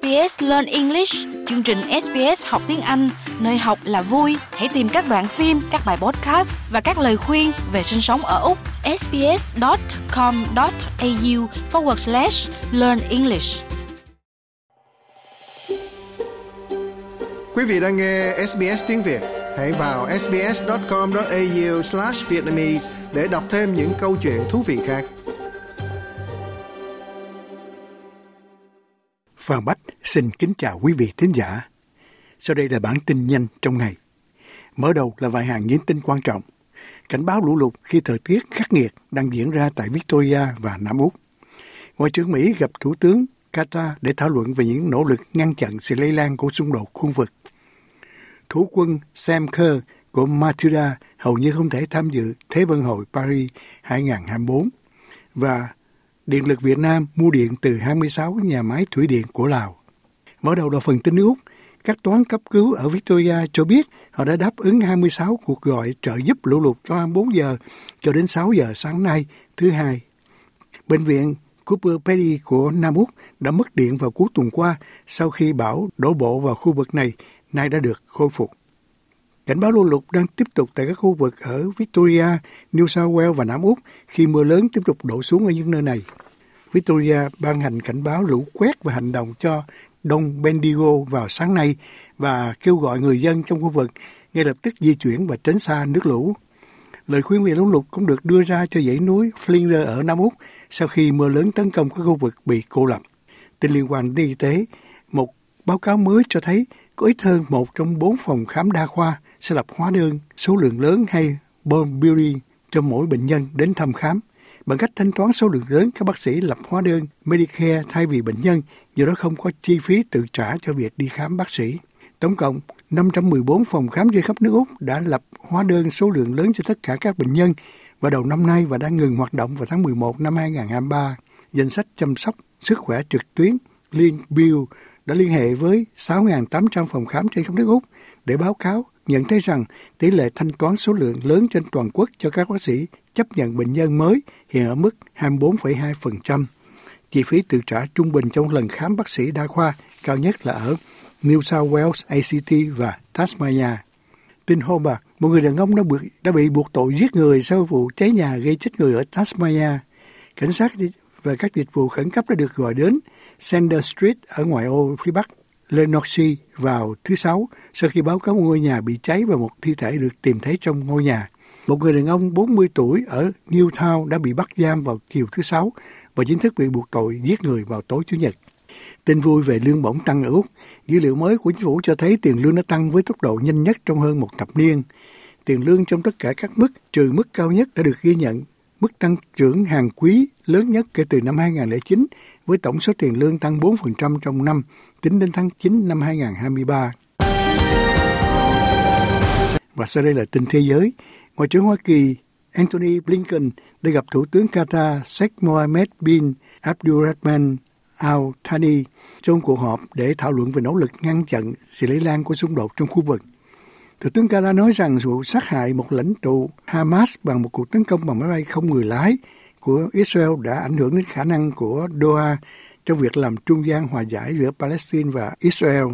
SBS Learn English, chương trình SBS học tiếng Anh, nơi học là vui. Hãy tìm các đoạn phim, các bài podcast và các lời khuyên về sinh sống ở Úc. sbs.com.au forward slash learn English. Quý vị đang nghe SBS tiếng Việt. Hãy vào sbs.com.au slash Vietnamese để đọc thêm những câu chuyện thú vị khác. Phan Bách xin kính chào quý vị thính giả. Sau đây là bản tin nhanh trong ngày. Mở đầu là vài hàng những tin quan trọng. Cảnh báo lũ lụt khi thời tiết khắc nghiệt đang diễn ra tại Victoria và Nam Úc. Ngoại trưởng Mỹ gặp Thủ tướng Qatar để thảo luận về những nỗ lực ngăn chặn sự lây lan của xung đột khu vực. Thủ quân Sam Kerr của Matilda hầu như không thể tham dự Thế vận hội Paris 2024 và Điện lực Việt Nam mua điện từ 26 nhà máy thủy điện của Lào. Mở đầu là phần tin nước Úc, các toán cấp cứu ở Victoria cho biết họ đã đáp ứng 26 cuộc gọi trợ giúp lũ lụt cho 24 giờ cho đến 6 giờ sáng nay, thứ hai. Bệnh viện Cooper Petty của Nam Úc đã mất điện vào cuối tuần qua sau khi bão đổ bộ vào khu vực này, nay đã được khôi phục. Cảnh báo lũ lụt đang tiếp tục tại các khu vực ở Victoria, New South Wales và Nam Úc khi mưa lớn tiếp tục đổ xuống ở những nơi này. Victoria ban hành cảnh báo lũ quét và hành động cho Đông Bendigo vào sáng nay và kêu gọi người dân trong khu vực ngay lập tức di chuyển và tránh xa nước lũ. Lời khuyên về lũ lụt cũng được đưa ra cho dãy núi Flinders ở Nam Úc sau khi mưa lớn tấn công các khu vực bị cô lập. Tin liên quan đến y tế, một báo cáo mới cho thấy có ít hơn một trong bốn phòng khám đa khoa sẽ lập hóa đơn số lượng lớn hay bom billing cho mỗi bệnh nhân đến thăm khám bằng cách thanh toán số lượng lớn các bác sĩ lập hóa đơn Medicare thay vì bệnh nhân, do đó không có chi phí tự trả cho việc đi khám bác sĩ. Tổng cộng 514 phòng khám trên khắp nước Úc đã lập hóa đơn số lượng lớn cho tất cả các bệnh nhân vào đầu năm nay và đang ngừng hoạt động vào tháng 11 năm 2023. Danh sách chăm sóc sức khỏe trực tuyến Link Bill đã liên hệ với 6.800 phòng khám trên khắp nước Úc để báo cáo nhận thấy rằng tỷ lệ thanh toán số lượng lớn trên toàn quốc cho các bác sĩ chấp nhận bệnh nhân mới hiện ở mức 24,2%. Chi phí tự trả trung bình trong lần khám bác sĩ đa khoa cao nhất là ở New South Wales, ACT và Tasmania. Tin Hobart, một người đàn ông đã, bị, đã bị buộc tội giết người sau vụ cháy nhà gây chết người ở Tasmania. Cảnh sát và các dịch vụ khẩn cấp đã được gọi đến Sanders Street ở ngoại ô phía bắc Lenoxi vào thứ Sáu sau khi báo cáo một ngôi nhà bị cháy và một thi thể được tìm thấy trong ngôi nhà. Một người đàn ông 40 tuổi ở Newtown đã bị bắt giam vào chiều thứ Sáu và chính thức bị buộc tội giết người vào tối Chủ nhật. Tin vui về lương bổng tăng ở Úc. Dữ liệu mới của chính phủ cho thấy tiền lương đã tăng với tốc độ nhanh nhất trong hơn một thập niên. Tiền lương trong tất cả các mức, trừ mức cao nhất đã được ghi nhận. Mức tăng trưởng hàng quý lớn nhất kể từ năm 2009 với tổng số tiền lương tăng 4% trong năm tính đến tháng 9 năm 2023. Và sau đây là tin thế giới. Ngoại trưởng Hoa Kỳ Antony Blinken đã gặp Thủ tướng Qatar Sheikh Mohammed bin Abdulrahman Al Thani trong cuộc họp để thảo luận về nỗ lực ngăn chặn sự lây lan của xung đột trong khu vực. Thủ tướng Qatar nói rằng vụ sát hại một lãnh tụ Hamas bằng một cuộc tấn công bằng máy bay không người lái của Israel đã ảnh hưởng đến khả năng của Doha trong việc làm trung gian hòa giải giữa Palestine và Israel.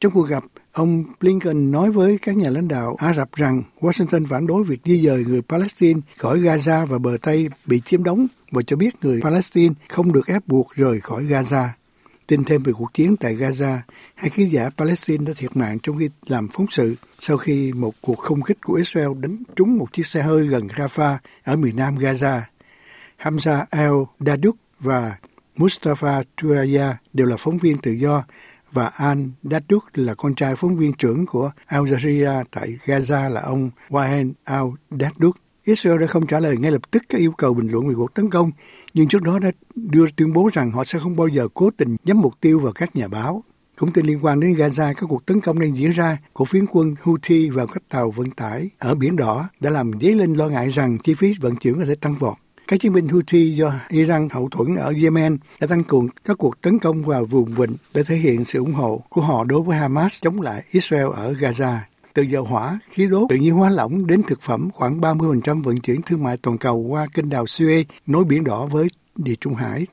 Trong cuộc gặp, ông Blinken nói với các nhà lãnh đạo Ả Rập rằng Washington phản đối việc di dời người Palestine khỏi Gaza và bờ Tây bị chiếm đóng và cho biết người Palestine không được ép buộc rời khỏi Gaza. Tin thêm về cuộc chiến tại Gaza, hai ký giả Palestine đã thiệt mạng trong khi làm phóng sự sau khi một cuộc không kích của Israel đánh trúng một chiếc xe hơi gần Rafah ở miền nam Gaza. Hamza el-Daduk và Mustafa Tuaya đều là phóng viên tự do và Al Daduk là con trai phóng viên trưởng của Al Jazeera tại Gaza là ông Wahen Al Daduk. Israel đã không trả lời ngay lập tức các yêu cầu bình luận về cuộc tấn công, nhưng trước đó đã đưa tuyên bố rằng họ sẽ không bao giờ cố tình nhắm mục tiêu vào các nhà báo. Cũng tin liên quan đến Gaza, các cuộc tấn công đang diễn ra của phiến quân Houthi vào các tàu vận tải ở Biển Đỏ đã làm dấy lên lo ngại rằng chi phí vận chuyển có thể tăng vọt. Các chiến binh Houthi do Iran hậu thuẫn ở Yemen đã tăng cường các cuộc tấn công vào vùng vịnh để thể hiện sự ủng hộ của họ đối với Hamas chống lại Israel ở Gaza. Từ dầu hỏa, khí đốt, tự nhiên hóa lỏng đến thực phẩm, khoảng 30% vận chuyển thương mại toàn cầu qua kênh đào Suez nối biển đỏ với địa Trung Hải.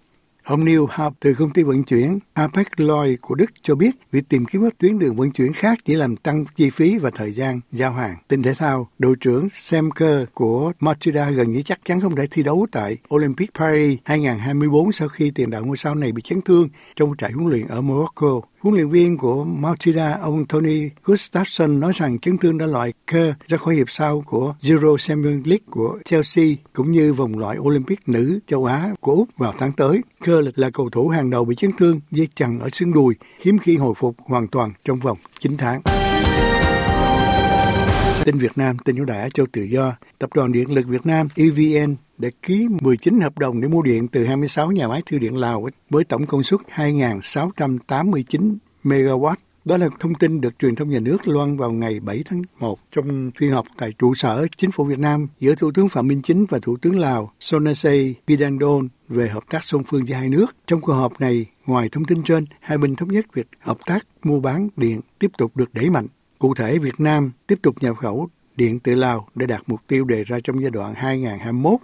Ông Neil Hub từ công ty vận chuyển Apex Lloyd của Đức cho biết việc tìm kiếm các tuyến đường vận chuyển khác chỉ làm tăng chi phí và thời gian giao hàng. Tin thể thao, đội trưởng Sam Kerr của Matilda gần như chắc chắn không thể thi đấu tại Olympic Paris 2024 sau khi tiền đạo ngôi sao này bị chấn thương trong trại huấn luyện ở Morocco. Huấn luyện viên của Matilda, ông Tony Gustafsson nói rằng chấn thương đã loại Kerr ra khỏi hiệp sau của Euro Champions League của Chelsea cũng như vòng loại Olympic nữ châu Á của Úc vào tháng tới. Kerr là cầu thủ hàng đầu bị chấn thương dây chằng ở xương đùi, hiếm khi hồi phục hoàn toàn trong vòng 9 tháng. Tin Việt Nam, tin ưu đãi Châu Tự Do, Tập đoàn Điện lực Việt Nam EVN đã ký 19 hợp đồng để mua điện từ 26 nhà máy thư điện Lào với tổng công suất 2.689 MW. Đó là thông tin được truyền thông nhà nước loan vào ngày 7 tháng 1 trong phiên họp tại trụ sở chính phủ Việt Nam giữa Thủ tướng Phạm Minh Chính và Thủ tướng Lào Sonasay Bidandon về hợp tác song phương giữa hai nước. Trong cuộc họp này, ngoài thông tin trên, hai bên thống nhất việc hợp tác mua bán điện tiếp tục được đẩy mạnh. Cụ thể, Việt Nam tiếp tục nhập khẩu điện từ Lào để đạt mục tiêu đề ra trong giai đoạn 2021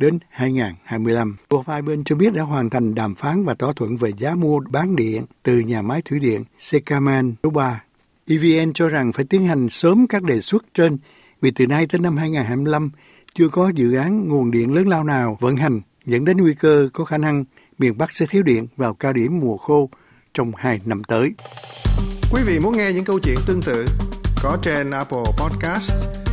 đến 2025. Bộ hai bên cho biết đã hoàn thành đàm phán và thỏa thuận về giá mua bán điện từ nhà máy thủy điện Sekaman số 3. EVN cho rằng phải tiến hành sớm các đề xuất trên vì từ nay tới năm 2025 chưa có dự án nguồn điện lớn lao nào vận hành dẫn đến nguy cơ có khả năng miền Bắc sẽ thiếu điện vào cao điểm mùa khô trong hai năm tới. Quý vị muốn nghe những câu chuyện tương tự có trên Apple Podcast,